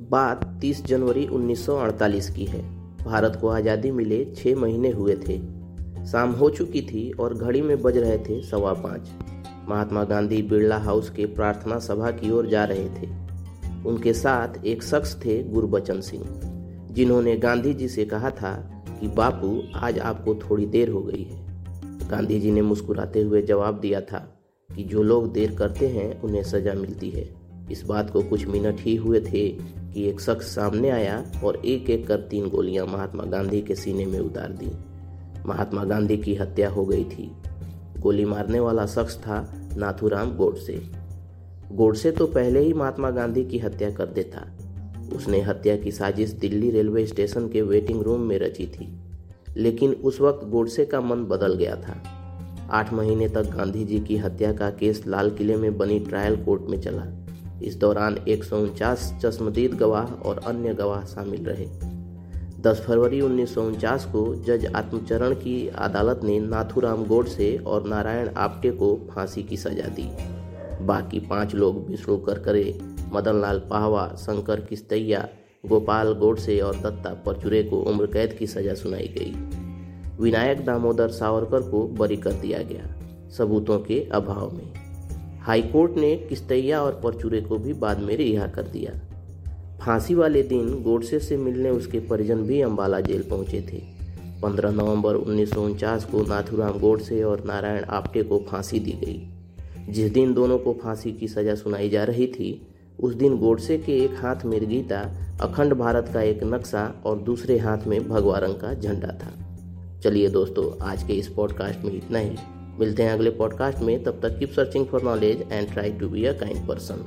बात 30 जनवरी 1948 की है। भारत को आज़ादी मिले छः महीने हुए थे। शाम हो चुकी थी और घड़ी में बज रहे थे सवा पाँच। महात्मा गांधी बिरला हाउस के प्रार्थना सभा की ओर जा रहे थे। उनके साथ एक शख्स थे गुरबचन सिंह, जिन्होंने गांधी जी से कहा था कि, बापू, आज आपको थोड़ी देर हो गई है। गांधी जी ने मुस्कुराते हुए जवाब दिया था कि, जो लोग देर करते हैं, उन्हें सजा मिलती है। इस बात को कुछ मिनट ही हुए थे कि एक शख्स सामने आया और एक एक कर तीन गोलियाँ महात्मा गांधी के सीने में उतार दी। महात्मा गांधी की हत्या हो गई थी। गोली मारने वाला शख्स था नाथूराम गोडसे। गोडसे तो पहले ही महात्मा गांधी की हत्या कर देता। उसने हत्या की साजिश दिल्ली रेलवे स्टेशन के वेटिंग रूम में रची थी। लेकिन उस वक्त गोडसे का मन बदल गया था। आठ महीने तक गांधी जी की हत्या का केस लाल किले में बनी ट्रायल कोर्ट में चला। इस दौरान एक सौ उनचास चश्मदीद गवाह और अन्य गवाह शामिल रहे। 10 फरवरी उन्नीस सौ उनचास को जज आत्मचरण की अदालत ने नाथूराम गोडसे और नारायण आप्टे को फांसी की सजा दी। बाकी पाँच लोग विष्णु करकरे मदनलाल पाहवा, शंकर किस्तैया, गोपाल गोडसे और दत्ता परचुरे को उम्र कैद की सजा सुनाई गई। विनायक दामोदर सावरकर को बरी कर दिया गया। सबूतों के अभाव में। हाईकोर्ट ने किस्तैया और परचूरे को भी बाद में रिहा कर दिया। फांसी वाले दिन गोडसे से मिलने उसके परिजन भी अंबाला जेल पहुँचे थे। 15 नवंबर उन्नीस सौ उनचास को नाथुराम गोडसे और नारायण आप्टे को फांसी दी गई। जिस दिन दोनों को फांसी की सजा सुनाई जा रही थी, उस दिन गोडसे के एक हाथ में गीता, अखंड भारत का एक नक्शा और दूसरे हाथ में भगवा रंग का झंडा था। चलिए दोस्तों, आज के इस पॉडकास्ट में इतना ही। मिलते हैं अगले पॉडकास्ट में। तब तक keep searching for knowledge and try to be a kind person